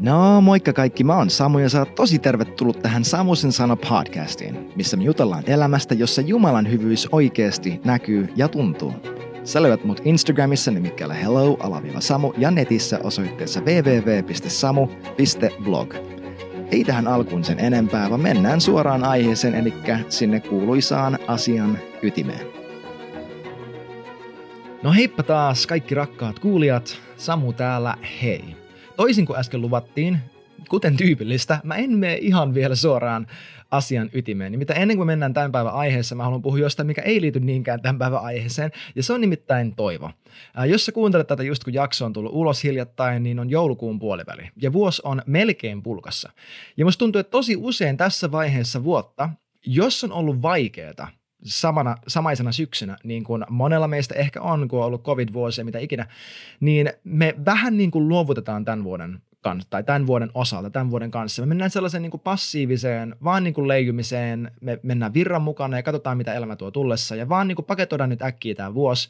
No moikka kaikki, mä oon Samu ja sä oot tosi tervetullut tähän Samusen sana podcastiin, missä me jutellaan elämästä, jossa Jumalan hyvyys oikeasti näkyy ja tuntuu. Sä löydät mut Instagramissa nimikkeellä hello-samu ja netissä osoitteessa www.samu.blog. Ei tähän alkuun sen enempää, vaan mennään suoraan aiheeseen, eli sinne kuuluisaan asian ytimeen. No heippa taas kaikki rakkaat kuulijat, Samu täällä, hei. Toisin kuin äsken luvattiin, kuten tyypillistä, mä en mene ihan vielä suoraan asian ytimeen. Nimittäin ennen kuin mennään tämän päivän aiheeseen, mä haluan puhua jostain, mikä ei liity niinkään tämän päivän aiheeseen, ja se on nimittäin toivo. Ää, jos sä kuuntelet tätä just kun jakso on tullut ulos hiljattain, niin on joulukuun puoliväli, ja vuosi on melkein pulkassa. Ja musta tuntuu, että tosi usein tässä vaiheessa vuotta, jos on ollut vaikeaa, samana, samaisena syksynä, niin kuin monella meistä ehkä on, kun on ollut covid-vuosia, mitä ikinä, niin me vähän niin kuin luovutetaan tämän vuoden kanssa, tai tämän vuoden osalta, tämän vuoden kanssa. Me mennään sellaiseen niin kuin passiiviseen, vaan niin kuin leijumiseen, me mennään virran mukana ja katsotaan, mitä elämä tuo tullessa, ja vaan niin kuin paketoidaan nyt äkkiä tämä vuosi,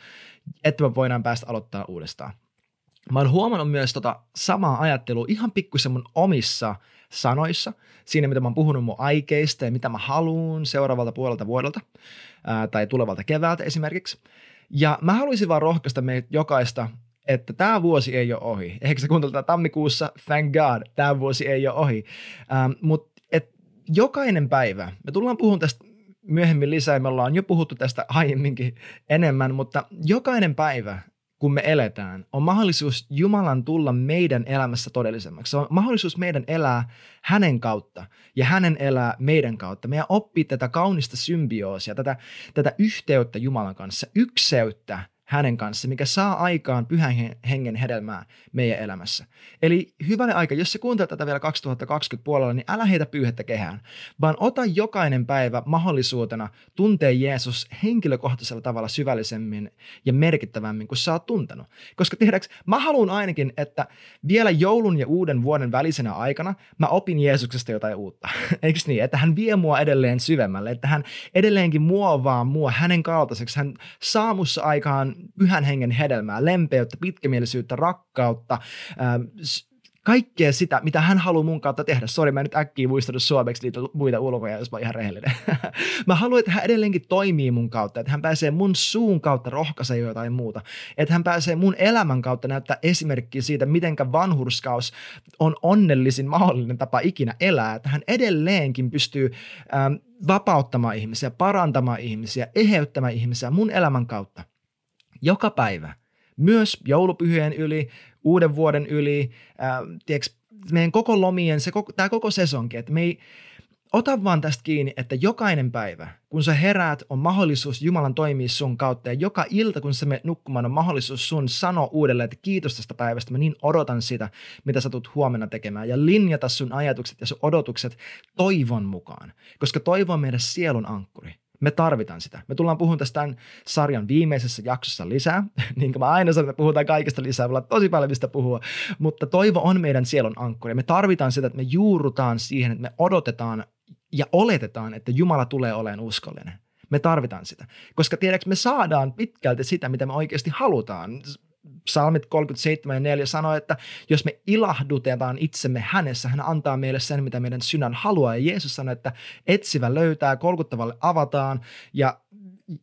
että me voidaan päästä aloittaa uudestaan. Mä huomannut myös tota samaa ajattelua ihan pikkusen mun omissa sanoissa, siinä mitä mä oon puhunut mun aikeista ja mitä mä haluan seuraavalta puolelta vuodelta ää, tai tulevalta keväältä esimerkiksi. Ja mä haluaisin vaan rohkaista meitä jokaista, että tämä vuosi ei ole ohi. Ehkä se kuuntelee tammikuussa, thank God, tämä vuosi ei ole ohi. Ähm, Mutta jokainen päivä, me tullaan puhumaan tästä myöhemmin lisää, me ollaan jo puhuttu tästä aiemminkin enemmän, mutta jokainen päivä kun me eletään, on mahdollisuus Jumalan tulla meidän elämässä todellisemmaksi. Se on mahdollisuus meidän elää hänen kautta ja hänen elää meidän kautta. Meidän oppii tätä kaunista symbioosia, tätä, tätä yhteyttä Jumalan kanssa, ykseyttä hänen kanssa, mikä saa aikaan pyhän hengen hedelmää meidän elämässä. Eli hyvänä aika, jos sä kuuntelet tätä vielä 2020 puolella, niin älä heitä pyyhettä kehään, vaan ota jokainen päivä mahdollisuutena tuntea Jeesus henkilökohtaisella tavalla syvällisemmin ja merkittävämmin kuin sä oot tuntenut. Koska tiedäks, mä haluan ainakin, että vielä joulun ja uuden vuoden välisenä aikana mä opin Jeesuksesta jotain uutta. Eikö niin? Että hän vie mua edelleen syvemmälle, että hän edelleenkin muovaa mua hänen kaltaiseksi. Hän saa aikaan pyhän hengen hedelmää, lempeyttä, pitkämielisyyttä, rakkautta, ää, kaikkea sitä, mitä hän haluaa mun kautta tehdä. Sori, mä en nyt äkkiä muistanut suomeksi niitä muita ulkoja, jos mä oon ihan rehellinen. mä haluan, että hän edelleenkin toimii mun kautta, että hän pääsee mun suun kautta rohkaisemaan jotain muuta. Että hän pääsee mun elämän kautta näyttää esimerkkiä siitä, mitenkä vanhurskaus on onnellisin mahdollinen tapa ikinä elää. Että hän edelleenkin pystyy ähm, vapauttamaan ihmisiä, parantamaan ihmisiä, eheyttämään ihmisiä mun elämän kautta joka päivä, myös joulupyhien yli, uuden vuoden yli, äh, tiedätkö, meidän koko lomien, se koko, tämä koko sesonki, että me ei, ota vaan tästä kiinni, että jokainen päivä, kun sä heräät, on mahdollisuus Jumalan toimia sun kautta. Ja joka ilta, kun sä menet nukkumaan, on mahdollisuus sun sanoa uudelleen, että kiitos tästä päivästä. Mä niin odotan sitä, mitä sä tulet huomenna tekemään. Ja linjata sun ajatukset ja sun odotukset toivon mukaan. Koska toivo on meidän sielun ankkuri. Me tarvitaan sitä. Me tullaan puhumaan tästä tämän sarjan viimeisessä jaksossa lisää. niin kuin mä aina sanon, että puhutaan kaikesta lisää. Me tosi paljon mistä puhua. Mutta toivo on meidän sielun ankkuri. Me tarvitaan sitä, että me juurrutaan siihen, että me odotetaan ja oletetaan, että Jumala tulee olemaan uskollinen. Me tarvitaan sitä. Koska tiedätkö, me saadaan pitkälti sitä, mitä me oikeasti halutaan psalmit 37 ja 4 sanoo, että jos me ilahdutetaan itsemme hänessä, hän antaa meille sen, mitä meidän sydän haluaa. Ja Jeesus sanoi, että etsivä löytää, kolkuttavalle avataan ja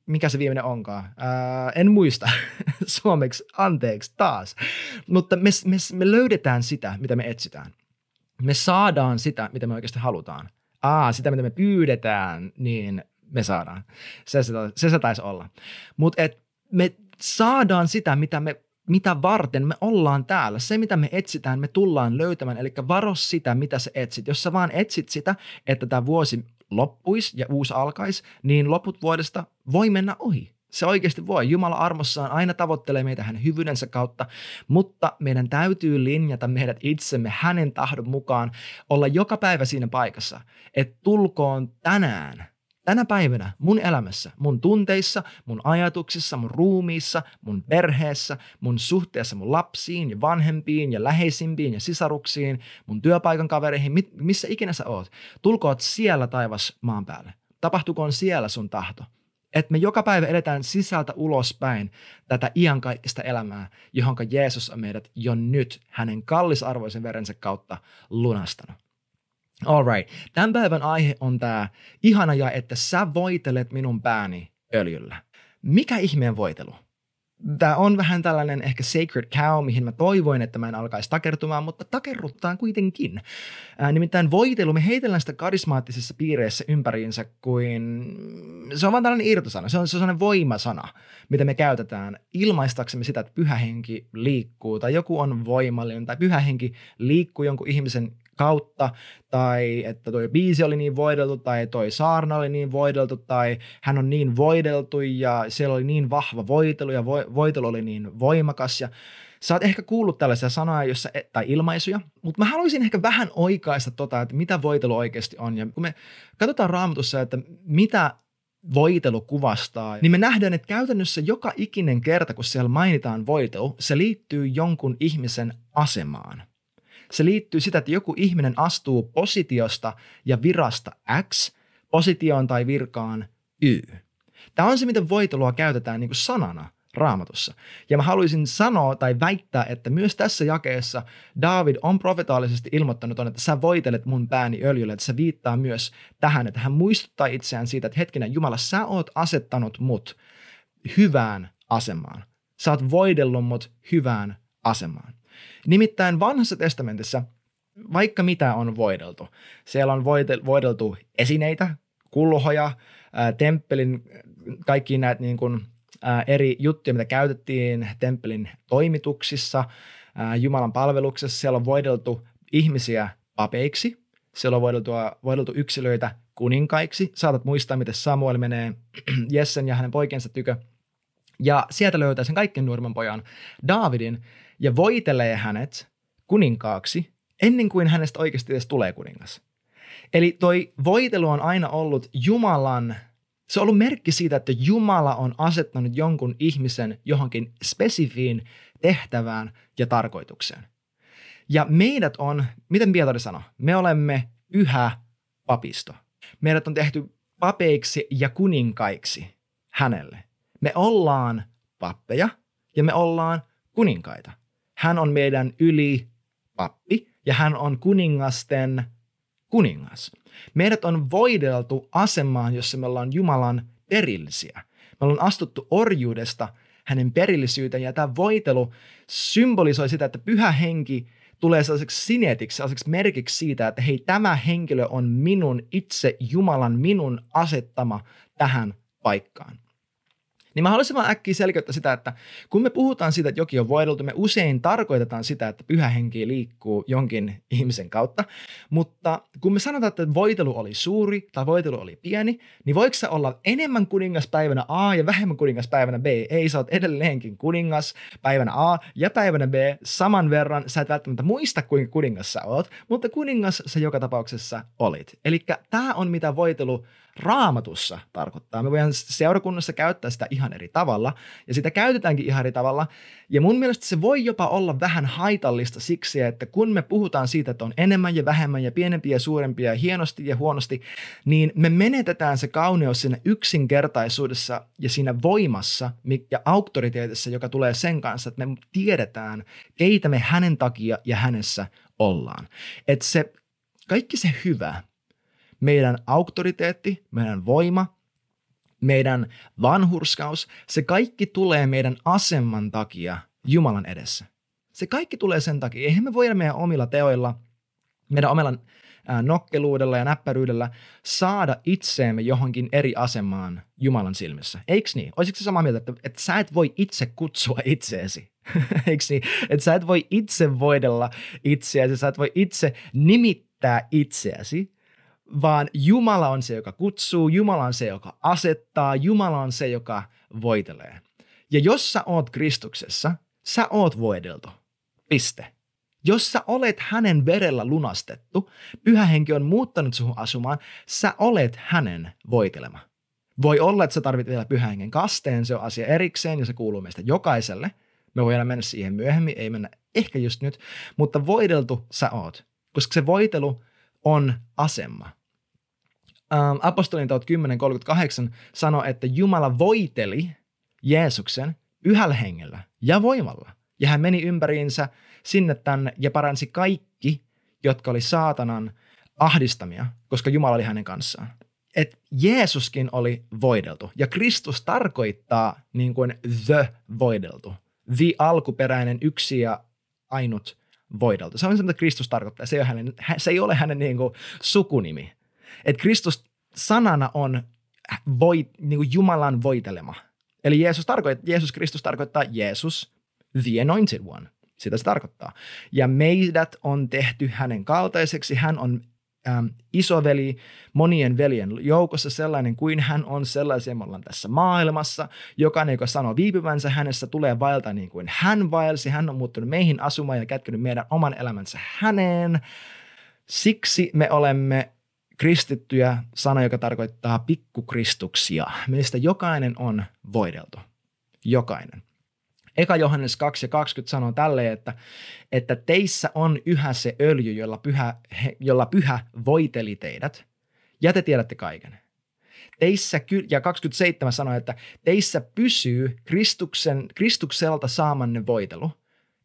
mikä se viimeinen onkaan? Ää, en muista suomeksi, anteeksi taas. Mutta me, me, me löydetään sitä, mitä me etsitään. Me saadaan sitä, mitä me oikeasti halutaan. Aa, sitä, mitä me pyydetään, niin me saadaan. Se se, se, se taisi olla. Mutta me saadaan sitä, mitä me mitä varten me ollaan täällä. Se, mitä me etsitään, me tullaan löytämään. Eli varo sitä, mitä sä etsit. Jos sä vaan etsit sitä, että tämä vuosi loppuisi ja uusi alkaisi, niin loput vuodesta voi mennä ohi. Se oikeasti voi. Jumala armossaan aina tavoittelee meitä hänen hyvyydensä kautta, mutta meidän täytyy linjata meidät itsemme hänen tahdon mukaan, olla joka päivä siinä paikassa, että tulkoon tänään – tänä päivänä mun elämässä, mun tunteissa, mun ajatuksissa, mun ruumiissa, mun perheessä, mun suhteessa mun lapsiin ja vanhempiin ja läheisimpiin ja sisaruksiin, mun työpaikan kavereihin, missä ikinä sä oot. Tulkoot siellä taivas maan päälle. Tapahtukoon siellä sun tahto. Että me joka päivä edetään sisältä ulospäin tätä iankaikkista elämää, johon Jeesus on meidät jo nyt hänen kallisarvoisen verensä kautta lunastanut. Alright, tämän päivän aihe on tämä ihana ja, että sä voitelet minun pääni öljyllä. Mikä ihmeen voitelu? Tämä on vähän tällainen ehkä sacred cow, mihin mä toivoin, että mä en alkaisi takertumaan, mutta takerruttaa kuitenkin. Ää, nimittäin voitelu, me heitellään sitä karismaattisessa piireissä ympäriinsä kuin, se on vaan tällainen irtosana, se on, se on sellainen voimasana, mitä me käytetään ilmaistaksemme sitä, että pyhä henki liikkuu tai joku on voimallinen tai pyhä henki liikkuu jonkun ihmisen kautta, tai että toi biisi oli niin voideltu, tai toi saarna oli niin voideltu, tai hän on niin voideltu, ja siellä oli niin vahva voitelu, ja vo, voitelu oli niin voimakas, ja Sä oot ehkä kuullut tällaisia sanoja jossa, tai ilmaisuja, mutta mä haluaisin ehkä vähän oikaista tota, että mitä voitelu oikeasti on. Ja kun me katsotaan raamatussa, että mitä voitelu kuvastaa, niin me nähdään, että käytännössä joka ikinen kerta, kun siellä mainitaan voitelu, se liittyy jonkun ihmisen asemaan – se liittyy sitä, että joku ihminen astuu positiosta ja virasta X positioon tai virkaan Y. Tämä on se, miten voitelua käytetään niin kuin sanana raamatussa. Ja mä haluaisin sanoa tai väittää, että myös tässä jakeessa David on profetaalisesti ilmoittanut on, että sä voitelet mun pääni öljyllä, että se viittaa myös tähän, että hän muistuttaa itseään siitä, että hetkinen Jumala, sä oot asettanut mut hyvään asemaan. Sä oot voidellut mut hyvään asemaan. Nimittäin vanhassa testamentissa vaikka mitä on voideltu. Siellä on voideltu esineitä, kulhoja, temppelin, kaikki näitä niin kuin, eri juttuja, mitä käytettiin temppelin toimituksissa, Jumalan palveluksessa. Siellä on voideltu ihmisiä papeiksi, siellä on voideltu, voideltu yksilöitä kuninkaiksi. Saatat muistaa, miten Samuel menee Jessen ja hänen poikensa tykö. Ja sieltä löytää sen kaikkein nuorman pojan Davidin, ja voitelee hänet kuninkaaksi ennen kuin hänestä oikeasti edes tulee kuningas. Eli toi voitelu on aina ollut Jumalan, se on ollut merkki siitä, että Jumala on asettanut jonkun ihmisen johonkin spesifiin tehtävään ja tarkoitukseen. Ja meidät on, miten Pietari sanoi, me olemme yhä papisto. Meidät on tehty papeiksi ja kuninkaiksi hänelle. Me ollaan pappeja ja me ollaan kuninkaita. Hän on meidän yli pappi ja hän on kuningasten kuningas. Meidät on voideltu asemaan, jossa me ollaan Jumalan perillisiä. Me ollaan astuttu orjuudesta hänen perillisyyteen ja tämä voitelu symbolisoi sitä, että pyhä henki tulee sellaiseksi sinetiksi, sellaiseksi merkiksi siitä, että hei, tämä henkilö on minun itse Jumalan, minun asettama tähän paikkaan. Niin mä haluaisin vaan äkkiä selkeyttää sitä, että kun me puhutaan siitä, että jokin on voideltu, me usein tarkoitetaan sitä, että pyhä henki liikkuu jonkin ihmisen kautta. Mutta kun me sanotaan, että voitelu oli suuri tai voitelu oli pieni, niin voiko se olla enemmän kuningas päivänä A ja vähemmän kuningas päivänä B? Ei, sä oot edelleenkin kuningas päivänä A ja päivänä B saman verran. Sä et välttämättä muista, kuinka kuningas sä oot, mutta kuningas sä joka tapauksessa olit. Eli tämä on mitä voitelu raamatussa tarkoittaa. Me voidaan seurakunnassa käyttää sitä ihan eri tavalla, ja sitä käytetäänkin ihan eri tavalla. Ja mun mielestä se voi jopa olla vähän haitallista siksi, että kun me puhutaan siitä, että on enemmän ja vähemmän ja pienempiä ja suurempia ja hienosti ja huonosti, niin me menetetään se kauneus siinä yksinkertaisuudessa ja siinä voimassa ja auktoriteetissa, joka tulee sen kanssa, että me tiedetään, keitä me hänen takia ja hänessä ollaan. Että se kaikki se hyvä, meidän auktoriteetti, meidän voima, meidän vanhurskaus, se kaikki tulee meidän aseman takia Jumalan edessä. Se kaikki tulee sen takia. Eihän me voida meidän omilla teoilla, meidän omilla nokkeluudella ja näppäryydellä saada itseemme johonkin eri asemaan Jumalan silmissä. Eikö niin? Olisiko se samaa mieltä, että, että sä et voi itse kutsua itseesi? Eikö niin? Että sä et voi itse voidella itseäsi, sä et voi itse nimittää itseäsi, vaan Jumala on se, joka kutsuu, Jumala on se, joka asettaa, Jumala on se, joka voitelee. Ja jos sä oot Kristuksessa, sä oot voideltu. Piste. Jos sä olet hänen verellä lunastettu, pyhä henki on muuttanut suhun asumaan, sä olet hänen voitelema. Voi olla, että sä tarvitset vielä pyhän hengen kasteen, se on asia erikseen ja se kuuluu meistä jokaiselle. Me voidaan mennä siihen myöhemmin, ei mennä ehkä just nyt, mutta voideltu sä oot, koska se voitelu on asema ähm, apostolin teot 10.38 sanoi, että Jumala voiteli Jeesuksen yhällä hengellä ja voimalla. Ja hän meni ympäriinsä sinne tänne ja paransi kaikki, jotka oli saatanan ahdistamia, koska Jumala oli hänen kanssaan. Et Jeesuskin oli voideltu. Ja Kristus tarkoittaa niin kuin the voideltu. The alkuperäinen yksi ja ainut voideltu. Se on se, mitä Kristus tarkoittaa. Se ei ole hänen, se ei ole hänen niin kuin sukunimi. Et Kristus sanana on voit, niin kuin Jumalan voitelema. Eli Jeesus, tarkoittaa, Jeesus Kristus tarkoittaa Jeesus, the anointed one. Sitä se tarkoittaa. Ja meidät on tehty hänen kaltaiseksi. Hän on ähm, isoveli monien veljen joukossa sellainen kuin hän on sellaisia me ollaan tässä maailmassa. Jokainen, joka sanoo viipyvänsä hänessä, tulee vaelta niin kuin hän vaelsi. Hän on muuttunut meihin asumaan ja kätkenyt meidän oman elämänsä häneen. Siksi me olemme kristittyjä, sana, joka tarkoittaa pikkukristuksia. Meistä jokainen on voideltu. Jokainen. Eka Johannes 2 ja 20 sanoo tälleen, että, että teissä on yhä se öljy, jolla pyhä, jolla pyhä voiteli teidät, ja te tiedätte kaiken. Teissä, ja 27 sanoo, että teissä pysyy Kristuksen, Kristukselta saamanne voitelu,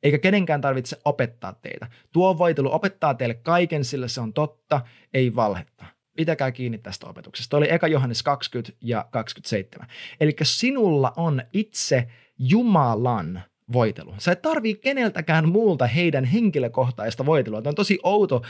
eikä kenenkään tarvitse opettaa teitä. Tuo voitelu opettaa teille kaiken, sillä se on totta, ei valhetta. Pitäkää kiinni tästä opetuksesta. Tuo oli eka Johannes 20 ja 27. Eli sinulla on itse Jumalan voitelu. Sä et tarvii keneltäkään muulta heidän henkilökohtaista voitelua. Tämä on tosi outo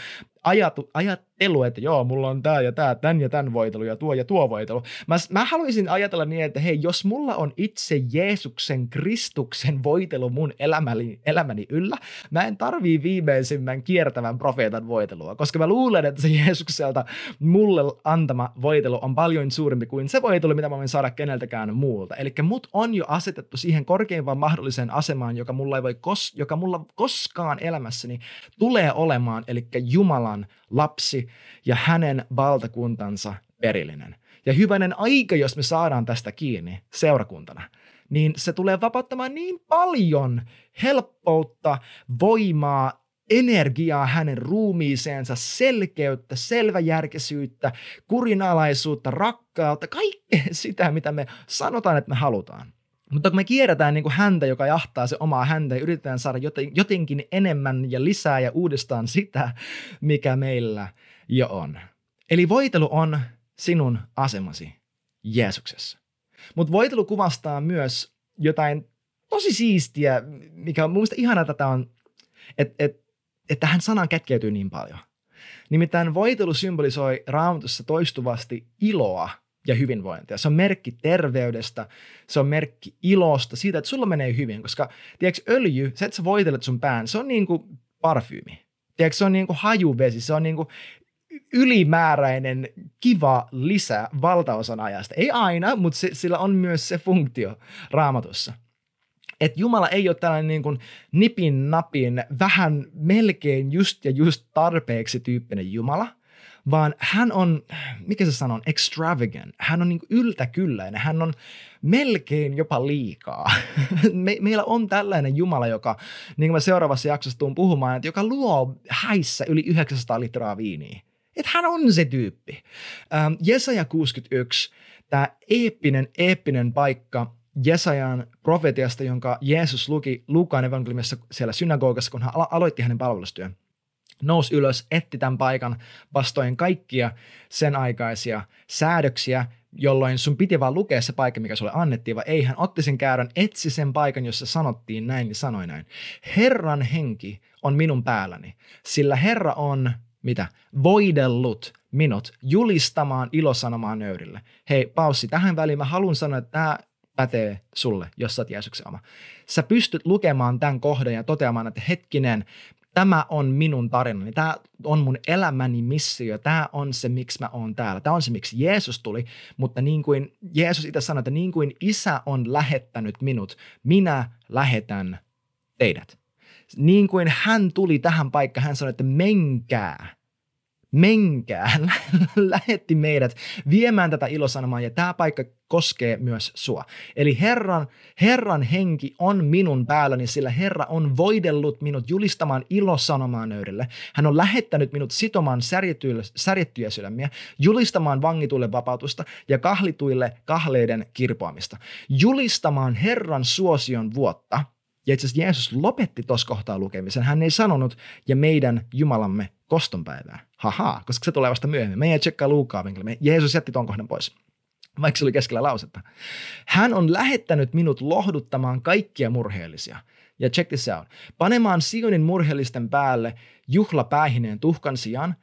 ajatu, ajattelu, että joo, mulla on tämä ja tämä, tämän ja tämän voitelu ja tuo ja tuo voitelu. Mä, mä haluaisin ajatella niin, että hei, jos mulla on itse Jeesuksen, Kristuksen voitelu mun elämäni, elämäni yllä, mä en tarvii viimeisimmän kiertävän profeetan voitelua, koska mä luulen, että se Jeesukselta mulle antama voitelu on paljon suurempi kuin se voitelu, mitä mä voin saada keneltäkään muulta. Eli mut on jo asetettu siihen korkeimpaan mahdolliseen asemaan, joka mulla ei voi kos, joka mulla koskaan elämässäni tulee olemaan, eli Jumala Jumalan lapsi ja hänen valtakuntansa perillinen. Ja hyvänen aika, jos me saadaan tästä kiinni seurakuntana, niin se tulee vapauttamaan niin paljon helppoutta, voimaa, energiaa hänen ruumiiseensa, selkeyttä, selväjärkisyyttä, kurinalaisuutta, rakkautta, kaikkea sitä, mitä me sanotaan, että me halutaan. Mutta kun me kierretään niin kuin häntä, joka jahtaa se omaa häntä ja yritetään saada jotenkin enemmän ja lisää ja uudestaan sitä, mikä meillä jo on. Eli voitelu on sinun asemasi Jeesuksessa. Mutta voitelu kuvastaa myös jotain tosi siistiä, mikä on mun mielestä tätä on, että et, et tähän sanaan kätkeytyy niin paljon. Nimittäin voitelu symbolisoi raamatussa toistuvasti iloa ja hyvinvointia. Se on merkki terveydestä, se on merkki ilosta, siitä, että sulla menee hyvin, koska tiedätkö, öljy, se, että sä voitelet sun pään, se on niin kuin parfyymi. Tiedätkö, se on niin kuin hajuvesi, se on niin kuin ylimääräinen, kiva lisä valtaosan ajasta. Ei aina, mutta se, sillä on myös se funktio raamatussa. Että Jumala ei ole tällainen niin kuin nipin napin, vähän melkein just ja just tarpeeksi tyyppinen Jumala – vaan hän on, mikä se sanoo, extravagant. Hän on niin yltäkylläinen, hän on melkein jopa liikaa. Me, meillä on tällainen Jumala, joka, niin kuin mä seuraavassa jaksossa tuun puhumaan, että joka luo häissä yli 900 litraa viiniä. Että hän on se tyyppi. Ähm, Jesaja 61, tämä eeppinen, eeppinen paikka Jesajan profetiasta, jonka Jeesus luki Lukaan evankeliumissa siellä synagogassa, kun hän aloitti hänen palvelustyön nousi ylös, etti tämän paikan vastoin kaikkia sen aikaisia säädöksiä, jolloin sun piti vaan lukea se paikka, mikä sulle annettiin, vai ei, hän otti sen käyrän, etsi sen paikan, jossa sanottiin näin, niin sanoi näin. Herran henki on minun päälläni, sillä Herra on, mitä, voidellut minut julistamaan ilosanomaa nöyrille. Hei, paussi, tähän väliin mä haluan sanoa, että tämä pätee sulle, jos sä oot Jeesuksen oma. Sä pystyt lukemaan tämän kohdan ja toteamaan, että hetkinen, tämä on minun tarinani, tämä on mun elämäni missio, tämä on se, miksi mä oon täällä, tämä on se, miksi Jeesus tuli, mutta niin kuin Jeesus itse sanoi, että niin kuin isä on lähettänyt minut, minä lähetän teidät. Niin kuin hän tuli tähän paikkaan, hän sanoi, että menkää, menkää, lähetti meidät viemään tätä ilosanomaa ja tämä paikka koskee myös sua. Eli Herran, Herran henki on minun päälläni, sillä Herra on voidellut minut julistamaan ilosanomaa nöydelle. Hän on lähettänyt minut sitomaan särjettyjä sydämiä, julistamaan vangituille vapautusta ja kahlituille kahleiden kirpoamista. Julistamaan Herran suosion vuotta. Ja itse asiassa Jeesus lopetti tuossa kohtaa lukemisen. Hän ei sanonut, ja meidän Jumalamme kostonpäivää. Haha, koska se tulee vasta myöhemmin. Me ei tsekkaa Luukaa Me Jeesus jätti ton kohdan pois vaikka se oli keskellä lausetta. Hän on lähettänyt minut lohduttamaan kaikkia murheellisia. Ja check this out. Panemaan Sionin murheellisten päälle juhlapäihineen tuhkan sijaan –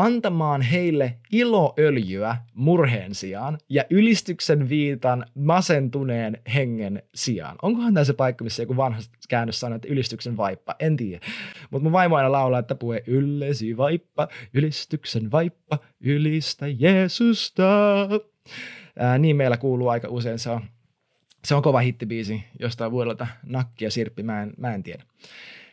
antamaan heille iloöljyä murheen sijaan ja ylistyksen viitan masentuneen hengen sijaan. Onkohan tämä se paikka, missä joku vanha käännös sanoo, että ylistyksen vaippa? En tiedä. Mutta mun vaimo aina laulaa, että puhe yllesi vaippa, ylistyksen vaippa, ylistä Jeesusta. Ää, niin meillä kuuluu aika usein. Se on, se on kova hittibiisi jostain vuodelta. Nakki ja Sirppi, mä en, mä en tiedä.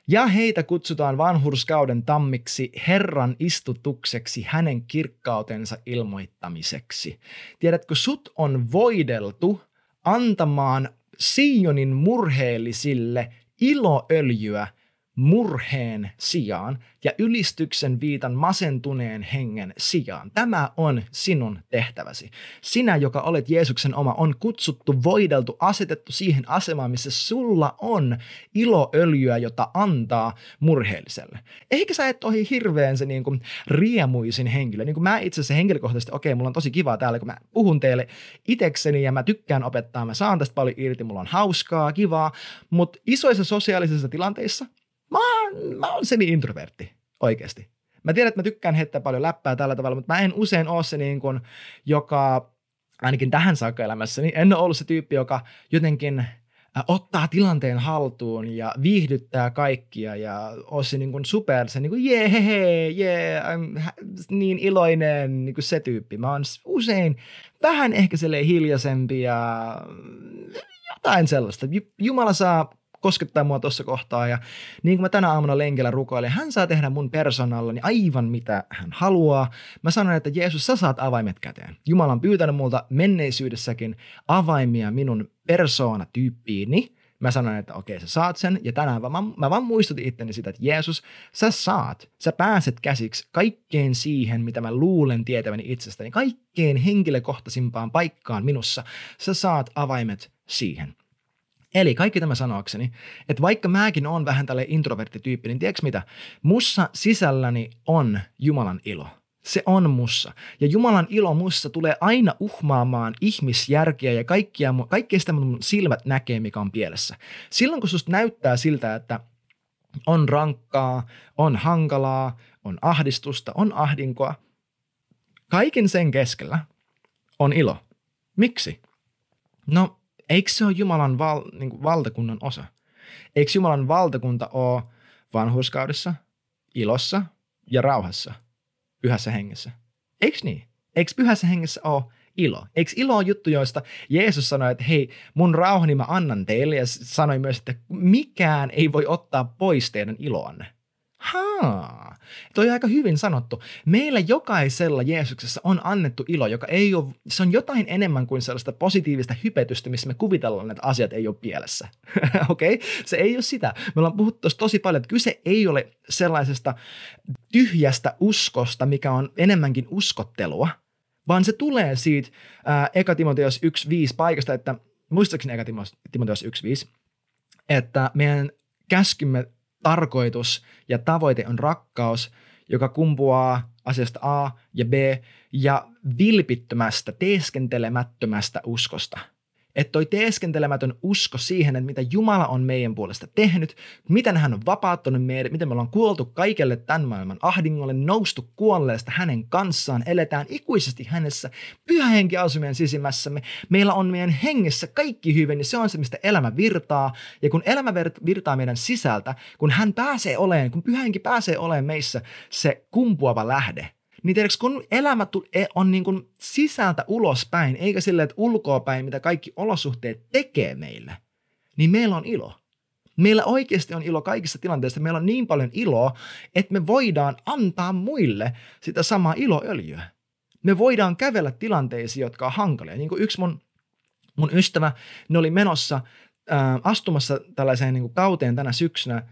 Ja heitä kutsutaan vanhurskauden tammiksi Herran istutukseksi hänen kirkkautensa ilmoittamiseksi. Tiedätkö, sut on voideltu antamaan Sionin murheellisille iloöljyä murheen sijaan ja ylistyksen viitan masentuneen hengen sijaan. Tämä on sinun tehtäväsi. Sinä, joka olet Jeesuksen oma, on kutsuttu, voideltu, asetettu siihen asemaan, missä sulla on iloöljyä, jota antaa murheelliselle. Eikä sä et ohi hirveän se niin kuin riemuisin henkilö. Niin kuin mä itse asiassa henkilökohtaisesti, okei, mulla on tosi kiva täällä, kun mä puhun teille itsekseni ja mä tykkään opettaa, mä saan tästä paljon irti, mulla on hauskaa, kivaa, mutta isoissa sosiaalisissa tilanteissa – Mä oon, mä oon semi-introvertti, oikeasti. Mä tiedän, että mä tykkään heittää paljon läppää tällä tavalla, mutta mä en usein ole se niin kuin, joka ainakin tähän saakka elämässäni, en ole ollut se tyyppi, joka jotenkin ottaa tilanteen haltuun ja viihdyttää kaikkia ja on se niin kuin super, se niin kuin jee, he, he, jee, I'm niin iloinen, niin kuin se tyyppi. Mä oon usein vähän ehkä hiljaisempi ja jotain sellaista. Jumala saa koskettaa mua tuossa kohtaa. Ja niin kuin mä tänä aamuna lenkellä rukoilin, hän saa tehdä mun persoonallani aivan mitä hän haluaa. Mä sanon, että Jeesus, sä saat avaimet käteen. Jumala on pyytänyt multa menneisyydessäkin avaimia minun persoonatyyppiini. Mä sanoin, että okei, sä saat sen. Ja tänään mä, mä vaan muistutin itteni sitä, että Jeesus, sä saat, sä pääset käsiksi kaikkeen siihen, mitä mä luulen tietäväni itsestäni, kaikkeen henkilökohtaisimpaan paikkaan minussa. Sä saat avaimet siihen. Eli kaikki tämä sanoakseni, että vaikka mäkin on vähän tälle introverttityyppi, niin tiedätkö mitä? Mussa sisälläni on Jumalan ilo. Se on mussa. Ja Jumalan ilo mussa tulee aina uhmaamaan ihmisjärkeä ja kaikkia, kaikkea sitä mun silmät näkee, mikä on pielessä. Silloin kun susta näyttää siltä, että on rankkaa, on hankalaa, on ahdistusta, on ahdinkoa, kaiken sen keskellä on ilo. Miksi? No Eikö se ole Jumalan val, niin kuin valtakunnan osa? Eikö Jumalan valtakunta ole vanhurskaudessa, ilossa ja rauhassa, pyhässä hengessä? Eikö niin? Eikö pyhässä hengessä ole ilo? Eikö ilo ole juttu, joista Jeesus sanoi, että hei, mun rauhani mä annan teille ja sanoi myös, että mikään ei voi ottaa pois teidän iloanne. Haa, toi on aika hyvin sanottu. Meillä jokaisella Jeesuksessa on annettu ilo, joka ei ole, se on jotain enemmän kuin sellaista positiivista hypetystä, missä me kuvitellaan, että asiat ei ole pielessä. Okei, okay? se ei ole sitä. Me ollaan puhuttu tosi paljon, että kyse ei ole sellaisesta tyhjästä uskosta, mikä on enemmänkin uskottelua, vaan se tulee siitä ää, Eka Timoteos 1.5 paikasta, että muistaakseni Eka Timoteos 1.5, että meidän käskymme tarkoitus ja tavoite on rakkaus, joka kumpuaa asiasta A ja B ja vilpittömästä, teeskentelemättömästä uskosta – että toi teeskentelemätön usko siihen, että mitä Jumala on meidän puolesta tehnyt, miten hän on vapauttanut meidät, miten me ollaan kuoltu kaikelle tämän maailman ahdingolle, noustu kuolleesta hänen kanssaan, eletään ikuisesti hänessä, pyhä henki asuu meidän sisimmässämme, meillä on meidän hengessä kaikki hyvin, niin se on se, mistä elämä virtaa, ja kun elämä virtaa meidän sisältä, kun hän pääsee olemaan, kun pyhä henki pääsee olemaan meissä se kumpuava lähde, niin tiedätkö, kun elämä e, on niin kuin sisältä ulospäin, eikä silleen, että ulkoapäin, mitä kaikki olosuhteet tekee meille, niin meillä on ilo. Meillä oikeasti on ilo kaikissa tilanteissa. Meillä on niin paljon iloa, että me voidaan antaa muille sitä samaa iloöljyä. Me voidaan kävellä tilanteisiin, jotka on hankalia. Niin kuin yksi mun, mun ystävä, ne oli menossa ää, astumassa tällaiseen niin kuin kauteen tänä syksynä,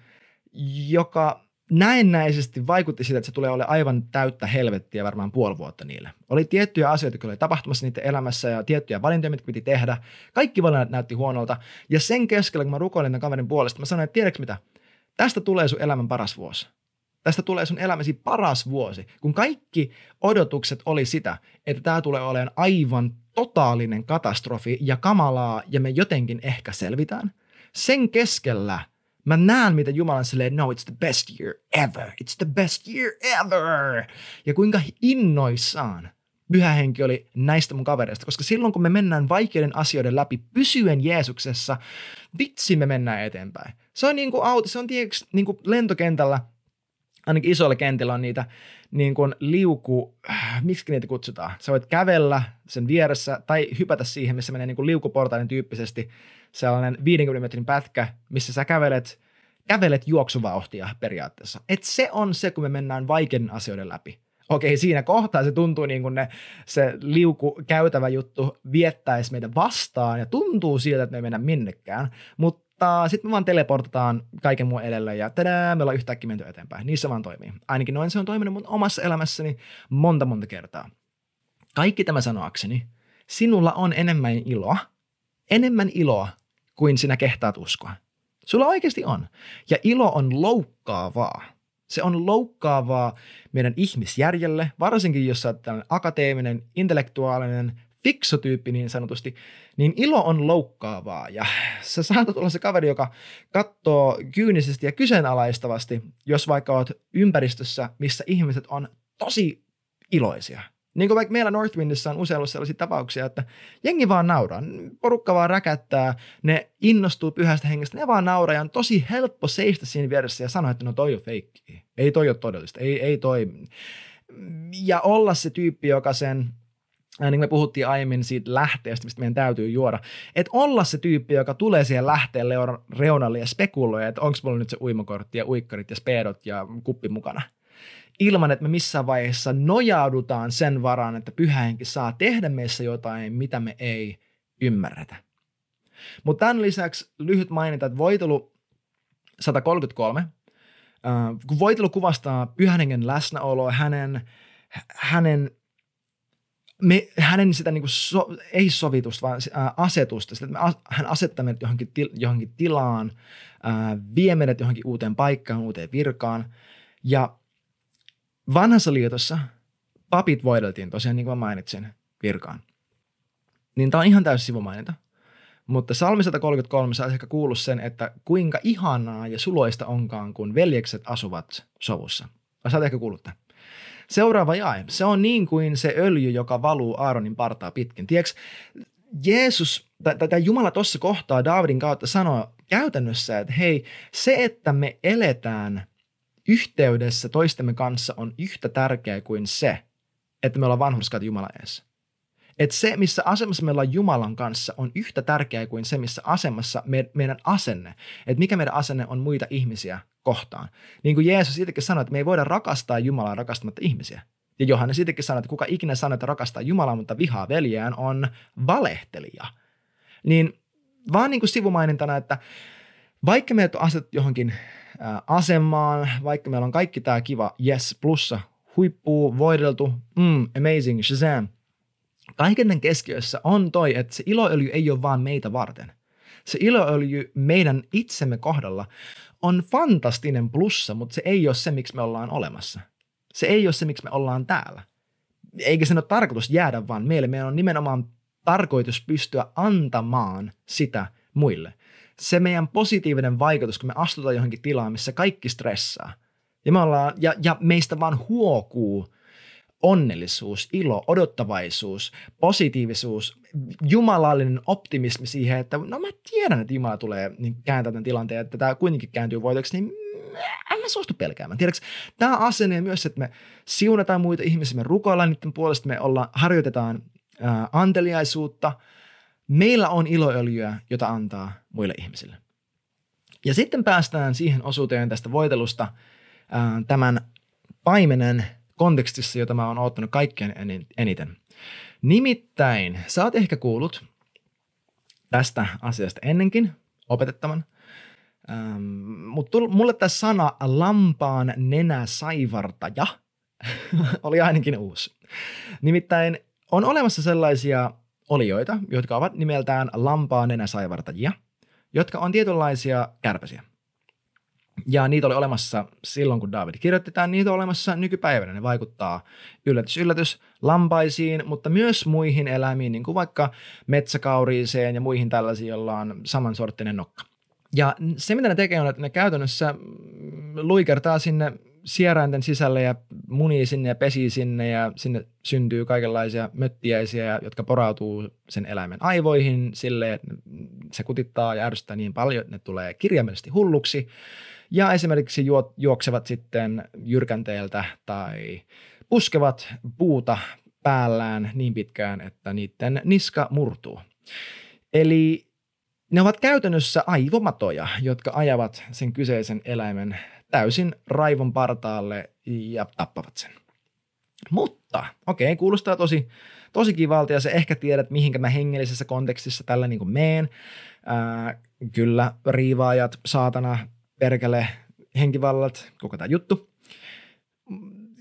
joka näennäisesti vaikutti siitä, että se tulee olemaan aivan täyttä helvettiä varmaan puoli vuotta niille. Oli tiettyjä asioita, jotka oli tapahtumassa niiden elämässä ja tiettyjä valintoja, mitkä piti tehdä. Kaikki valinnat näytti huonolta. Ja sen keskellä, kun mä rukoilin tämän kaverin puolesta, mä sanoin, että tiedätkö mitä? Tästä tulee sun elämän paras vuosi. Tästä tulee sun elämäsi paras vuosi, kun kaikki odotukset oli sitä, että tämä tulee olemaan aivan totaalinen katastrofi ja kamalaa ja me jotenkin ehkä selvitään. Sen keskellä – Mä näen, mitä Jumala on silleen, no, it's the best year ever. It's the best year ever. Ja kuinka innoissaan pyhä henki oli näistä mun kavereista, koska silloin kun me mennään vaikeiden asioiden läpi pysyen Jeesuksessa, vitsi me mennään eteenpäin. Se on niin kuin auto, se on tiiäks, niin kuin lentokentällä, ainakin isoilla kentillä on niitä niin kuin liuku, miksi niitä kutsutaan? Sä voit kävellä sen vieressä tai hypätä siihen, missä menee niin kuin liukuportaiden tyyppisesti sellainen 50 metrin pätkä, missä sä kävelet, kävelet juoksuvauhtia periaatteessa. Et se on se, kun me mennään vaikeiden asioiden läpi. Okei, siinä kohtaa se tuntuu niin kuin ne, se liuku käytävä juttu viettäisi meitä vastaan ja tuntuu siltä, että me ei mennä minnekään, mutta sitten me vaan teleportataan kaiken muun edelle ja tadää, me ollaan yhtäkkiä menty eteenpäin. Niissä vaan toimii. Ainakin noin se on toiminut mun omassa elämässäni monta monta kertaa. Kaikki tämä sanoakseni, sinulla on enemmän iloa, enemmän iloa kuin sinä kehtaat uskoa. Sulla oikeasti on. Ja ilo on loukkaavaa. Se on loukkaavaa meidän ihmisjärjelle, varsinkin jos sä oot tällainen akateeminen, intellektuaalinen, fiksu tyyppi niin sanotusti, niin ilo on loukkaavaa ja sä saatat olla se kaveri, joka katsoo kyynisesti ja kyseenalaistavasti, jos vaikka oot ympäristössä, missä ihmiset on tosi iloisia – niin kuin vaikka meillä Northwindissä on usein ollut sellaisia tapauksia, että jengi vaan nauraa, porukka vaan räkättää, ne innostuu pyhästä hengestä, ne vaan nauraa ja on tosi helppo seistä siinä vieressä ja sanoa, että no toi on feikki. Ei toi ole todellista, ei, ei toi. Ja olla se tyyppi, joka sen niin kuin me puhuttiin aiemmin siitä lähteestä, mistä meidän täytyy juoda. Että olla se tyyppi, joka tulee siihen lähteen reunalle ja spekuloi, että onko mulla nyt se uimakortti ja uikkarit ja speedot ja kuppi mukana – ilman, että me missään vaiheessa nojaudutaan sen varaan, että pyhähenki saa tehdä meissä jotain, mitä me ei ymmärretä. Mutta tämän lisäksi lyhyt mainita, että voitelu 133, äh, kun voitelu kuvastaa pyhän hengen läsnäoloa, hänen, hänen me, hänen sitä niin kuin so, ei sovitusta, vaan asetusta, sitä, että me, hän asettaa meidät johonkin, til, johonkin tilaan, ää, vie meidät johonkin uuteen paikkaan, uuteen virkaan. Ja Vanhassa liitossa papit voideltiin tosiaan, niin kuin mä mainitsin, virkaan. Niin tämä on ihan täysin sivumaininta. Mutta Salmi 133 saa ehkä kuullut sen, että kuinka ihanaa ja suloista onkaan, kun veljekset asuvat sovussa. Sä ehkä kuullut tämän. Seuraava jae. Se on niin kuin se öljy, joka valuu Aaronin partaa pitkin. Tiedätkö, Jeesus, tai Jumala tuossa kohtaa Daavidin kautta sanoo käytännössä, että hei, se, että me eletään – yhteydessä toistemme kanssa on yhtä tärkeä kuin se, että me ollaan vanhurskaat Jumala eessä. Että se, missä asemassa me ollaan Jumalan kanssa, on yhtä tärkeää kuin se, missä asemassa me, meidän asenne, että mikä meidän asenne on muita ihmisiä kohtaan. Niin kuin Jeesus itsekin sanoi, että me ei voida rakastaa Jumalaa rakastamatta ihmisiä. Ja Johannes itsekin sanoi, että kuka ikinä sanoo, että rakastaa Jumalaa, mutta vihaa veljeään, on valehtelija. Niin vaan niin kuin sivumainintana, että vaikka meidät on asetettu johonkin asemaan, vaikka meillä on kaikki tämä kiva, yes, plussa, huippu, voideltu, mm, amazing, shazam. Kaiken keskiössä on toi, että se iloöljy ei ole vaan meitä varten. Se iloöljy meidän itsemme kohdalla on fantastinen plussa, mutta se ei ole se, miksi me ollaan olemassa. Se ei ole se, miksi me ollaan täällä. Eikä sen ole tarkoitus jäädä vaan meille. Meidän on nimenomaan tarkoitus pystyä antamaan sitä muille – se meidän positiivinen vaikutus, kun me astutaan johonkin tilaan, missä kaikki stressaa. Ja, me ollaan, ja, ja meistä vaan huokuu onnellisuus, ilo, odottavaisuus, positiivisuus, jumalallinen optimismi siihen, että no mä tiedän, että Jumala tulee niin kääntää tämän tilanteen, että tämä kuitenkin kääntyy voitoksi, niin en mä suostu pelkäämään. Tiedätkö, tämä asenne myös, että me siunataan muita ihmisiä, me rukoillaan niiden puolesta, me olla, harjoitetaan ää, anteliaisuutta – Meillä on iloöljyä, jota antaa muille ihmisille. Ja sitten päästään siihen osuuteen tästä voitelusta ää, tämän paimenen kontekstissa, jota mä oon ottanut kaikkein eniten. Nimittäin, sä oot ehkä kuullut tästä asiasta ennenkin opetettavan, ähm, mutta mulle tämä sana lampaan nenä saivartaja oli ainakin uusi. Nimittäin on olemassa sellaisia olioita, jotka ovat nimeltään lampaan nenä saivartajia, jotka on tietynlaisia kärpäsiä – ja niitä oli olemassa silloin, kun David kirjoitti tämän, niitä on olemassa nykypäivänä. Ne vaikuttaa yllätys, yllätys lampaisiin, mutta myös muihin eläimiin, niin kuin vaikka metsäkauriiseen ja muihin tällaisiin, joilla on samansorttinen nokka. Ja se, mitä ne tekee, on, että ne käytännössä luikertaa sinne sierainten sisälle ja munii sinne ja pesii sinne ja sinne syntyy kaikenlaisia möttiäisiä, jotka porautuu sen eläimen aivoihin sille, että se kutittaa ja ärsyttää niin paljon, että ne tulee kirjaimellisesti hulluksi ja esimerkiksi juoksevat sitten jyrkänteeltä tai puskevat puuta päällään niin pitkään, että niiden niska murtuu. Eli ne ovat käytännössä aivomatoja, jotka ajavat sen kyseisen eläimen täysin raivon partaalle ja tappavat sen. Mutta, okei, okay, kuulostaa tosi, tosi kivalta ja sä ehkä tiedät, mihinkä mä hengellisessä kontekstissa tällä niin meen. Ää, kyllä, riivaajat, saatana, perkele, henkivallat, koko tämä juttu.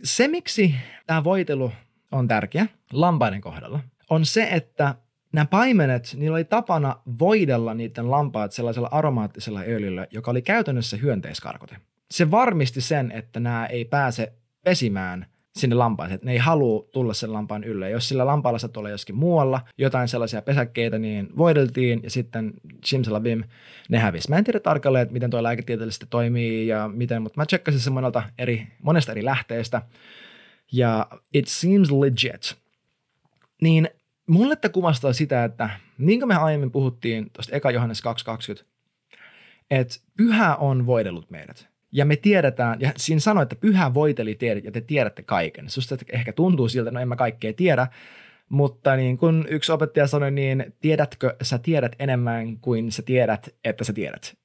Se, miksi tämä voitelu on tärkeä lampaiden kohdalla, on se, että nämä paimenet, niillä oli tapana voidella niiden lampaat sellaisella aromaattisella öljyllä, joka oli käytännössä hyönteiskarkote. Se varmisti sen, että nämä ei pääse pesimään sinne lampaaseen. Ne ei halua tulla sen lampaan ylle. Jos sillä lampaalla sattuu olla joskin muualla jotain sellaisia pesäkkeitä, niin voideltiin ja sitten bim, ne hävisi. Mä en tiedä tarkalleen, että miten tuo lääketieteellisesti toimii ja miten, mutta mä tsekkasin sen monelta eri, monesta eri lähteestä ja it seems legit. Niin mulle tämä kuvastaa sitä, että niin kuin me aiemmin puhuttiin tuosta eka Johannes 2.20, että pyhä on voidellut meidät. Ja me tiedetään, ja siinä sanoi, että pyhä voiteli teidät ja te tiedätte kaiken. Susta ehkä tuntuu siltä, no en mä kaikkea tiedä, mutta niin kuin yksi opettaja sanoi, niin tiedätkö sä tiedät enemmän kuin sä tiedät, että sä tiedät.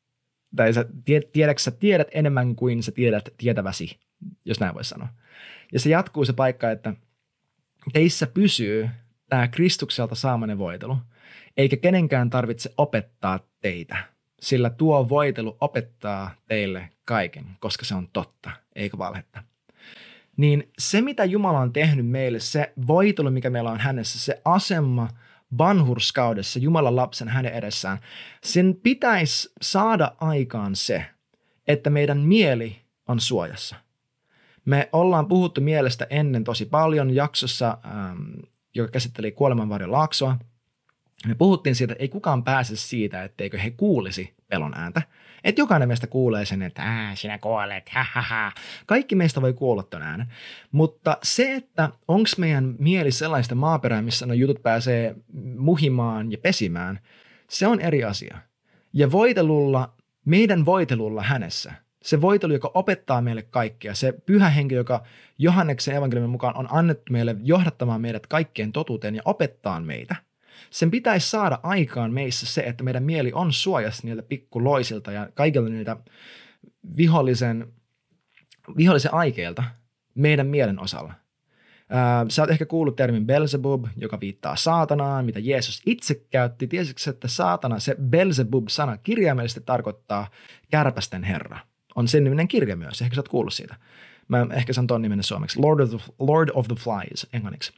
Tai sä tiedätkö sä tiedät enemmän kuin sä tiedät tietäväsi, jos näin voisi sanoa. Ja se jatkuu se paikka, että teissä pysyy tämä Kristukselta saamane voitelu, eikä kenenkään tarvitse opettaa teitä, sillä tuo voitelu opettaa teille kaiken, koska se on totta, eikä valhetta. Niin se, mitä Jumala on tehnyt meille, se voitelu, mikä meillä on hänessä, se asema vanhurskaudessa, Jumalan lapsen hänen edessään, sen pitäisi saada aikaan se, että meidän mieli on suojassa. Me ollaan puhuttu mielestä ennen tosi paljon jaksossa, joka käsitteli kuolemanvarjon laaksoa. Me puhuttiin siitä, että ei kukaan pääse siitä, etteikö he kuulisi pelon ääntä. Että jokainen meistä kuulee sen, että Ää, sinä kuolet, ha, ha, ha. Kaikki meistä voi kuulla ton äänen. Mutta se, että onko meidän mieli sellaista maaperää, missä no jutut pääsee muhimaan ja pesimään, se on eri asia. Ja voitelulla, meidän voitelulla hänessä, se voitelu, joka opettaa meille kaikkea, se pyhä henki, joka Johanneksen evankeliumin mukaan on annettu meille johdattamaan meidät kaikkeen totuuteen ja opettaa meitä – sen pitäisi saada aikaan meissä se, että meidän mieli on suojassa niiltä pikkuloisilta ja kaikilta niiltä vihollisen, vihollisen aikeilta meidän mielen osalla. sä oot ehkä kuullut termin Belzebub, joka viittaa saatanaan, mitä Jeesus itse käytti. Tiesitkö, että saatana, se Belzebub-sana kirjaimellisesti tarkoittaa kärpästen herra. On sen niminen kirja myös, ehkä sä oot kuullut siitä. Mä ehkä sanon ton nimen suomeksi, Lord of the, Lord of the Flies englanniksi.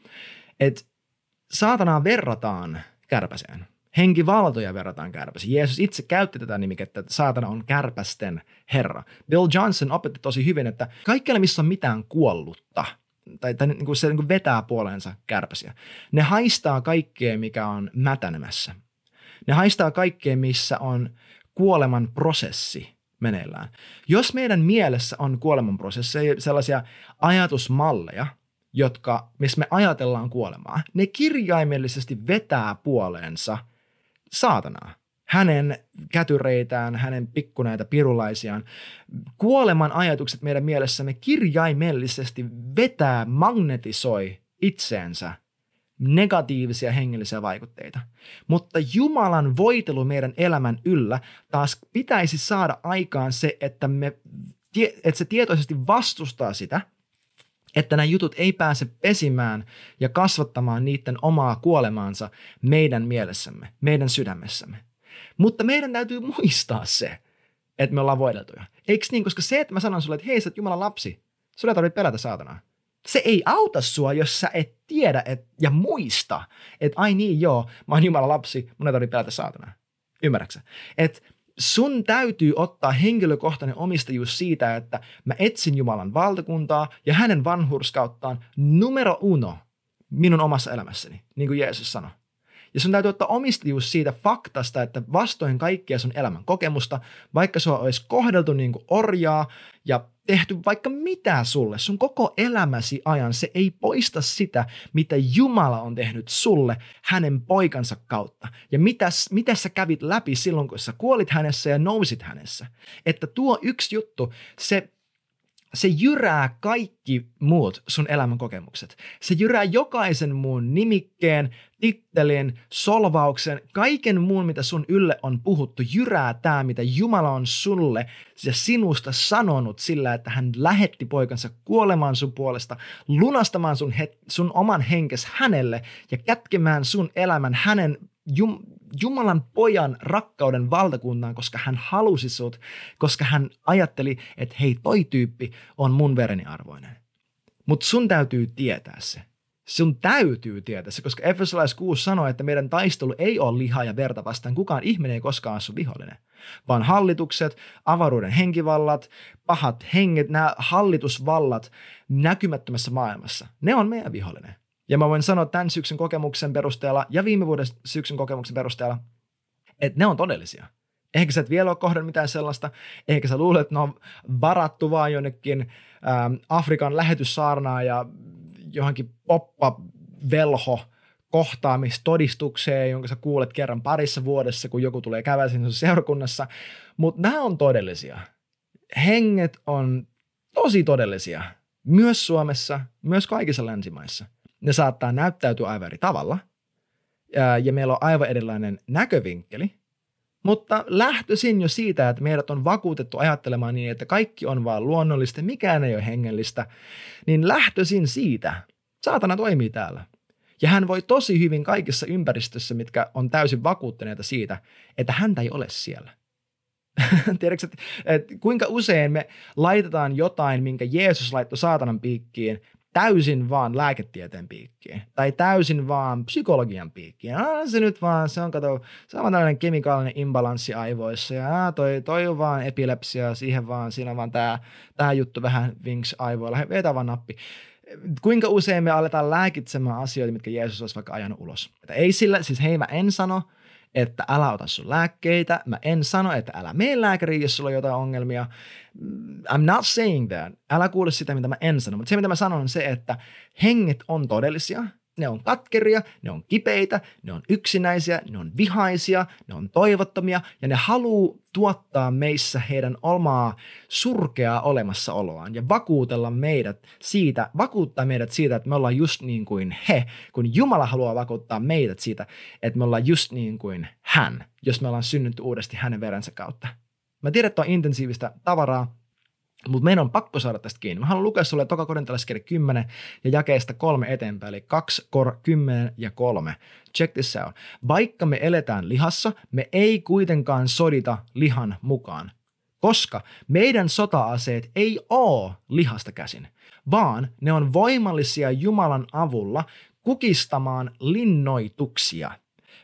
Et saatanaa verrataan kärpäseen. Henkivaltoja verrataan kärpäsiin. Jeesus itse käytti tätä nimikettä, että saatana on kärpästen herra. Bill Johnson opetti tosi hyvin, että kaikkialla missä on mitään kuollutta, tai, tai niin kuin se niin kuin vetää puoleensa kärpäsiä, ne haistaa kaikkea, mikä on mätänemässä. Ne haistaa kaikkea, missä on kuoleman prosessi meneillään. Jos meidän mielessä on kuoleman prosesseja, sellaisia ajatusmalleja – jotka, missä me ajatellaan kuolemaa, ne kirjaimellisesti vetää puoleensa saatanaa. Hänen kätyreitään, hänen pikkuneita pirulaisiaan. Kuoleman ajatukset meidän mielessämme kirjaimellisesti vetää, magnetisoi itseensä negatiivisia hengellisiä vaikutteita. Mutta Jumalan voitelu meidän elämän yllä taas pitäisi saada aikaan se, että, me, että se tietoisesti vastustaa sitä, että nämä jutut ei pääse pesimään ja kasvattamaan niiden omaa kuolemaansa meidän mielessämme, meidän sydämessämme. Mutta meidän täytyy muistaa se, että me ollaan voideltuja. Eikö niin? Koska se, että mä sanon sulle, että hei, sä oot Jumalan lapsi, sulla ei tarvitse pelätä saatanaa. Se ei auta sua, jos sä et tiedä et, ja muista, että ai niin joo, mä oon Jumalan lapsi, mun ei tarvitse pelätä saatanaa. Ymmärräksä? Että sun täytyy ottaa henkilökohtainen omistajuus siitä, että mä etsin Jumalan valtakuntaa ja hänen vanhurskauttaan numero uno minun omassa elämässäni, niin kuin Jeesus sanoi. Ja sun täytyy ottaa omistajuus siitä faktasta, että vastoin kaikkea sun elämän kokemusta, vaikka sua olisi kohdeltu niin kuin orjaa ja tehty vaikka mitä sulle, sun koko elämäsi ajan, se ei poista sitä, mitä Jumala on tehnyt sulle hänen poikansa kautta. Ja mitä, mitä sä kävit läpi silloin, kun sä kuolit hänessä ja nousit hänessä. Että tuo yksi juttu, se se jyrää kaikki muut sun elämän kokemukset. Se jyrää jokaisen muun nimikkeen, tittelin, solvauksen, kaiken muun, mitä sun ylle on puhuttu, jyrää tämä, mitä Jumala on sulle ja sinusta sanonut sillä, että hän lähetti poikansa kuolemaan sun puolesta, lunastamaan sun, het, sun oman henkes hänelle ja kätkemään sun elämän hänen Jum, Jumalan pojan rakkauden valtakuntaan, koska hän halusi sut, koska hän ajatteli, että hei, toi tyyppi on mun vereni arvoinen. Mutta sun täytyy tietää se. Sun täytyy tietää se, koska Efesolais 6 sanoo, että meidän taistelu ei ole lihaa ja verta vastaan. Kukaan ihminen ei koskaan ole vihollinen, vaan hallitukset, avaruuden henkivallat, pahat henget, nämä hallitusvallat näkymättömässä maailmassa, ne on meidän vihollinen. Ja mä voin sanoa tämän syksyn kokemuksen perusteella ja viime vuoden syksyn kokemuksen perusteella, että ne on todellisia. Ehkä sä et vielä ole kohdannut mitään sellaista. Ehkä sä luulet, että ne on varattu vaan jonnekin ähm, Afrikan lähetyssaarnaan ja johonkin poppa-velho kohtaamistodistukseen, jonka sä kuulet kerran parissa vuodessa, kun joku tulee käydä sinun seurakunnassa. Mutta nämä on todellisia. Henget on tosi todellisia. Myös Suomessa, myös kaikissa länsimaissa – ne saattaa näyttäytyä aivan eri tavalla ja meillä on aivan erilainen näkövinkkeli, mutta lähtöisin jo siitä, että meidät on vakuutettu ajattelemaan niin, että kaikki on vaan luonnollista, mikään ei ole hengellistä, niin lähtöisin siitä, saatana toimii täällä. Ja hän voi tosi hyvin kaikissa ympäristössä, mitkä on täysin vakuuttuneita siitä, että häntä ei ole siellä. Tiedätkö, että, että kuinka usein me laitetaan jotain, minkä Jeesus laittoi saatanan piikkiin, täysin vaan lääketieteen piikkiin tai täysin vaan psykologian piikkiin. Ah, se nyt vaan, se on, kato, se on tällainen kemikaalinen imbalanssi aivoissa ja ah, toi, toi on vaan epilepsia, siihen vaan, siinä vaan tämä tää juttu vähän vinks aivoilla, vetä vaan nappi. Kuinka usein me aletaan lääkitsemään asioita, mitkä Jeesus olisi vaikka ajanut ulos. Että ei sillä, siis hei mä en sano, että älä ota sun lääkkeitä. Mä en sano, että älä mene lääkäriin, jos sulla on jotain ongelmia. I'm not saying that. Älä kuule sitä, mitä mä en sano. Mutta se, mitä mä sanon, on se, että henget on todellisia – ne on katkeria, ne on kipeitä, ne on yksinäisiä, ne on vihaisia, ne on toivottomia ja ne haluaa tuottaa meissä heidän omaa surkeaa olemassaoloaan ja vakuutella meidät siitä, vakuuttaa meidät siitä, että me ollaan just niin kuin he, kun Jumala haluaa vakuuttaa meidät siitä, että me ollaan just niin kuin hän, jos me ollaan synnytty uudesti hänen verensä kautta. Mä tiedän, että on intensiivistä tavaraa, mutta meidän on pakko saada tästä kiinni. Mä haluan lukea sulle toka korintalaiskirja 10 ja jakeesta kolme eteenpäin, eli 2, kor 10 ja 3. Check this out. Vaikka me eletään lihassa, me ei kuitenkaan sodita lihan mukaan, koska meidän sota-aseet ei ole lihasta käsin, vaan ne on voimallisia Jumalan avulla kukistamaan linnoituksia –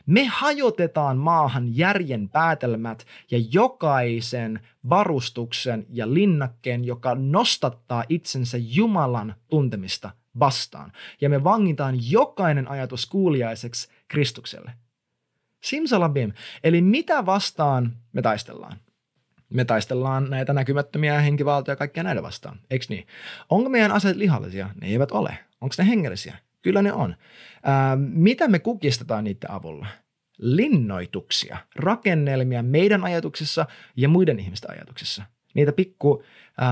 me hajotetaan maahan järjen päätelmät ja jokaisen varustuksen ja linnakkeen, joka nostattaa itsensä Jumalan tuntemista vastaan. Ja me vangitaan jokainen ajatus kuuliaiseksi Kristukselle. Simsalabim. Eli mitä vastaan me taistellaan? Me taistellaan näitä näkymättömiä henkivaltoja ja kaikkia näitä vastaan, eikö niin? Onko meidän aseet lihallisia? Ne eivät ole. Onko ne hengellisiä? Kyllä ne on. Ää, mitä me kukistetaan niiden avulla? Linnoituksia, rakennelmia meidän ajatuksissa ja muiden ihmisten ajatuksissa. Niitä pikku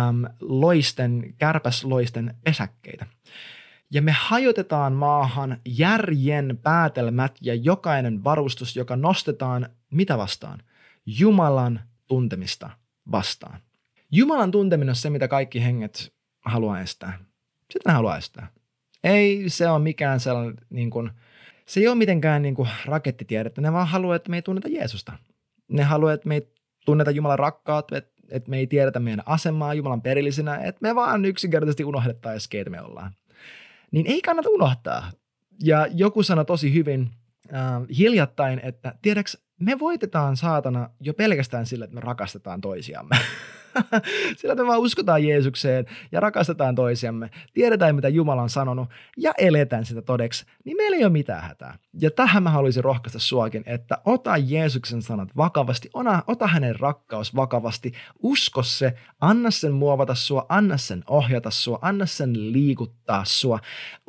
äm, loisten, kärpäsloisten pesäkkeitä. ja me hajotetaan maahan järjen päätelmät ja jokainen varustus, joka nostetaan mitä vastaan? Jumalan tuntemista vastaan. Jumalan tunteminen on se, mitä kaikki henget haluaa estää. Sitä ne haluaa estää. Ei se ole mikään sellainen, niin kuin, se ei ole mitenkään niin kuin rakettitiedettä, ne vaan haluaa, että me ei tunneta Jeesusta. Ne haluaa, että me ei tunneta Jumalan rakkaat, että, että me ei tiedetä meidän asemaa Jumalan perillisenä, että me vaan yksinkertaisesti unohdettaisiin, keitä me ollaan. Niin ei kannata unohtaa. Ja joku sanoi tosi hyvin äh, hiljattain, että tiedäks, me voitetaan saatana jo pelkästään sillä, että me rakastetaan toisiamme. Sillä me vaan uskotaan Jeesukseen ja rakastetaan toisiamme, tiedetään mitä Jumala on sanonut ja eletään sitä todeksi, niin meillä ei ole mitään hätää. Ja tähän mä haluaisin rohkaista suakin, että ota Jeesuksen sanat vakavasti, ota, ota hänen rakkaus vakavasti, usko se, anna sen muovata sua, anna sen ohjata sua, anna sen liikuttaa sua.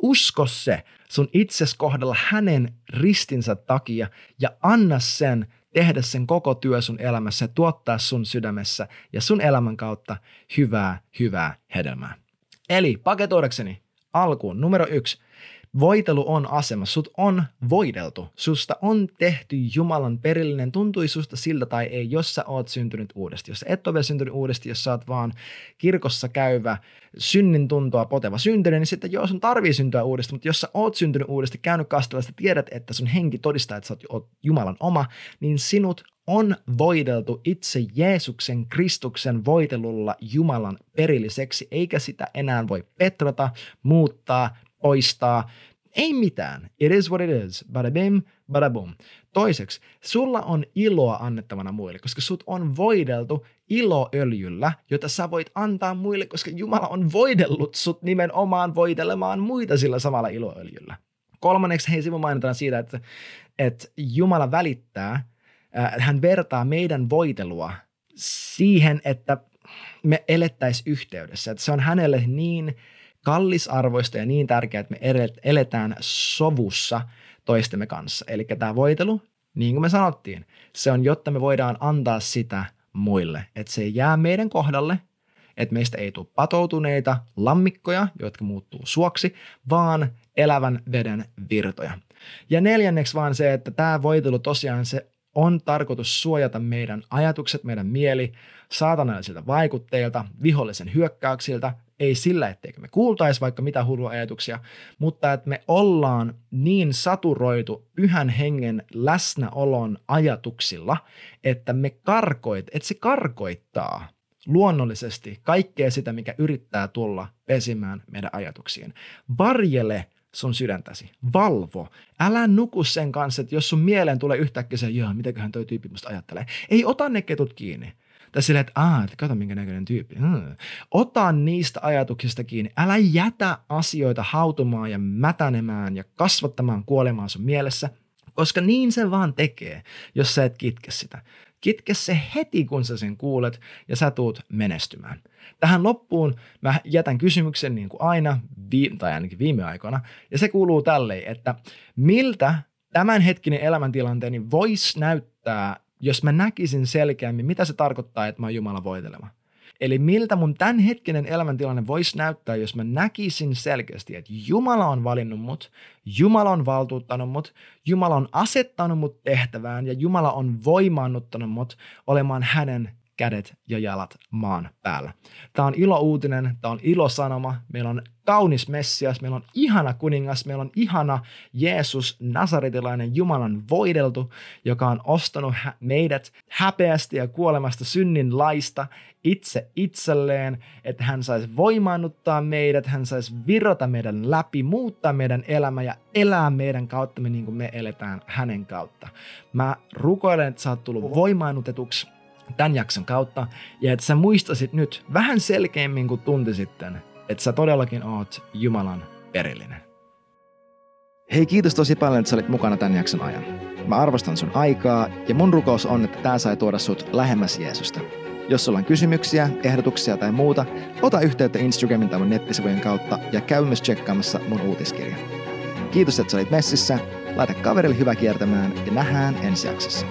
Usko se sun itses kohdalla hänen ristinsä takia ja anna sen tehdä sen koko työ sun elämässä ja tuottaa sun sydämessä ja sun elämän kautta hyvää, hyvää hedelmää. Eli paketoidakseni alkuun numero yksi. Voitelu on asema, sut on voideltu, susta on tehty Jumalan perillinen, tuntui susta siltä tai ei, jos sä oot syntynyt uudesti. Jos sä et ole vielä syntynyt uudesti, jos sä oot vaan kirkossa käyvä, synnin tuntoa poteva syntynyt, niin sitten joo, sun tarvii syntyä uudesti, mutta jos sä oot syntynyt uudesti, käynyt kastelasta, tiedät, että sun henki todistaa, että sä oot Jumalan oma, niin sinut on voideltu itse Jeesuksen Kristuksen voitelulla Jumalan perilliseksi, eikä sitä enää voi petrata, muuttaa, poistaa. Ei mitään. It is what it is. Bada bim, bada boom. Toiseksi, sulla on iloa annettavana muille, koska sut on voideltu iloöljyllä, jota sä voit antaa muille, koska Jumala on voidellut sut nimenomaan voitelemaan muita sillä samalla iloöljyllä. Kolmanneksi, hei Simo mainitaan siitä, että, että Jumala välittää, äh, hän vertaa meidän voitelua siihen, että me elettäisiin yhteydessä. Että se on hänelle niin kallisarvoista ja niin tärkeää, että me eletään sovussa toistemme kanssa. Eli tämä voitelu, niin kuin me sanottiin, se on, jotta me voidaan antaa sitä muille. Että se ei jää meidän kohdalle, että meistä ei tule patoutuneita lammikkoja, jotka muuttuu suoksi, vaan elävän veden virtoja. Ja neljänneksi vaan se, että tämä voitelu tosiaan se on tarkoitus suojata meidän ajatukset, meidän mieli saatanallisilta vaikutteilta, vihollisen hyökkäyksiltä, ei sillä, etteikö me kuultaisi vaikka mitä hullua ajatuksia, mutta että me ollaan niin saturoitu pyhän hengen läsnäolon ajatuksilla, että me karkoit, että se karkoittaa luonnollisesti kaikkea sitä, mikä yrittää tulla pesimään meidän ajatuksiin. Varjele sun sydäntäsi. Valvo. Älä nuku sen kanssa, että jos sun mieleen tulee yhtäkkiä se, joo, mitäköhän toi tyyppi musta ajattelee. Ei ota ne ketut kiinni. Tai silleen, että aah, että kato minkä näköinen tyyppi. Hmm. Ota niistä ajatuksista kiinni. Älä jätä asioita hautumaan ja mätänemään ja kasvattamaan kuolemaan sun mielessä, koska niin se vaan tekee, jos sä et kitke sitä. Kitke se heti, kun sä sen kuulet ja sä tuut menestymään. Tähän loppuun mä jätän kysymyksen niin kuin aina, vi- tai ainakin viime aikoina, ja se kuuluu tälleen, että miltä tämänhetkinen elämäntilanteeni voisi näyttää jos mä näkisin selkeämmin, mitä se tarkoittaa, että mä oon Jumala voitelema. Eli miltä mun tämänhetkinen elämäntilanne voisi näyttää, jos mä näkisin selkeästi, että Jumala on valinnut mut, Jumala on valtuuttanut mut, Jumala on asettanut mut tehtävään ja Jumala on voimaannuttanut mut olemaan hänen kädet ja jalat maan päällä. Tämä on ilo uutinen, tämä on ilo sanoma. Meillä on kaunis Messias, meillä on ihana kuningas, meillä on ihana Jeesus, Nasaretilainen Jumalan voideltu, joka on ostanut meidät häpeästi ja kuolemasta synnin laista itse itselleen, että hän saisi voimaannuttaa meidät, hän saisi virota meidän läpi, muuttaa meidän elämä ja elää meidän kautta niin kuin me eletään hänen kautta. Mä rukoilen, että sä oot tullut voimaannutetuksi tämän jakson kautta, ja että sä muistasit nyt vähän selkeämmin kuin tunti sitten, että sä todellakin oot Jumalan perillinen. Hei, kiitos tosi paljon, että sä olit mukana tämän jakson ajan. Mä arvostan sun aikaa, ja mun rukous on, että tää sai tuoda sut lähemmäs Jeesusta. Jos sulla on kysymyksiä, ehdotuksia tai muuta, ota yhteyttä Instagramin tai mun nettisivujen kautta ja käy myös tsekkaamassa mun uutiskirja. Kiitos, että sä olit messissä, laita kaverille hyvä kiertämään ja nähdään ensi jaksossa.